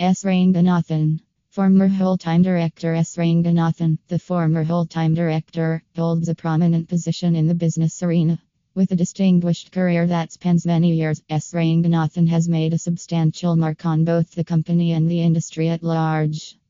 S. Ranganathan. Former whole time director S. Ranganathan, the former whole time director, holds a prominent position in the business arena. With a distinguished career that spans many years, S. Ranganathan has made a substantial mark on both the company and the industry at large.